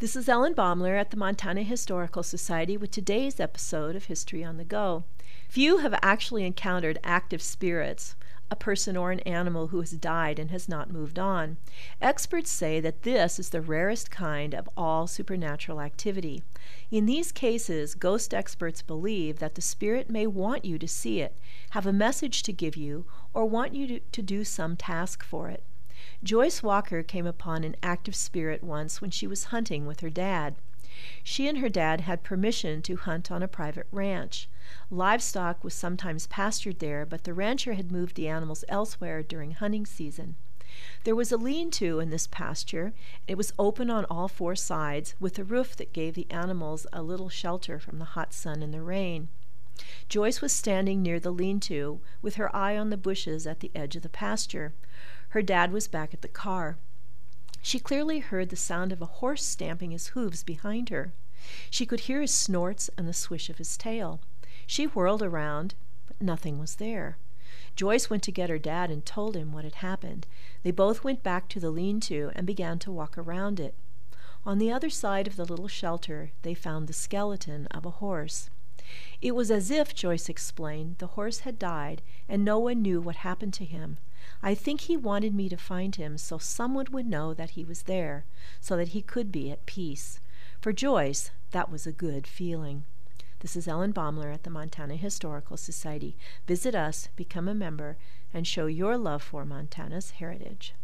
This is Ellen Baumler at the Montana Historical Society with today's episode of History on the Go. Few have actually encountered active spirits, a person or an animal who has died and has not moved on. Experts say that this is the rarest kind of all supernatural activity. In these cases, ghost experts believe that the spirit may want you to see it, have a message to give you, or want you to, to do some task for it. Joyce Walker came upon an active spirit once when she was hunting with her dad. She and her dad had permission to hunt on a private ranch. Livestock was sometimes pastured there, but the rancher had moved the animals elsewhere during hunting season. There was a lean to in this pasture. It was open on all four sides, with a roof that gave the animals a little shelter from the hot sun and the rain. Joyce was standing near the lean to, with her eye on the bushes at the edge of the pasture. Her dad was back at the car. She clearly heard the sound of a horse stamping his hooves behind her. She could hear his snorts and the swish of his tail. She whirled around, but nothing was there. Joyce went to get her dad and told him what had happened. They both went back to the lean to and began to walk around it. On the other side of the little shelter, they found the skeleton of a horse. It was as if, Joyce explained, the horse had died and no one knew what happened to him. I think he wanted me to find him so someone would know that he was there, so that he could be at peace. For Joyce, that was a good feeling. This is Ellen Baumler at the Montana Historical Society. Visit us, become a member, and show your love for Montana's heritage.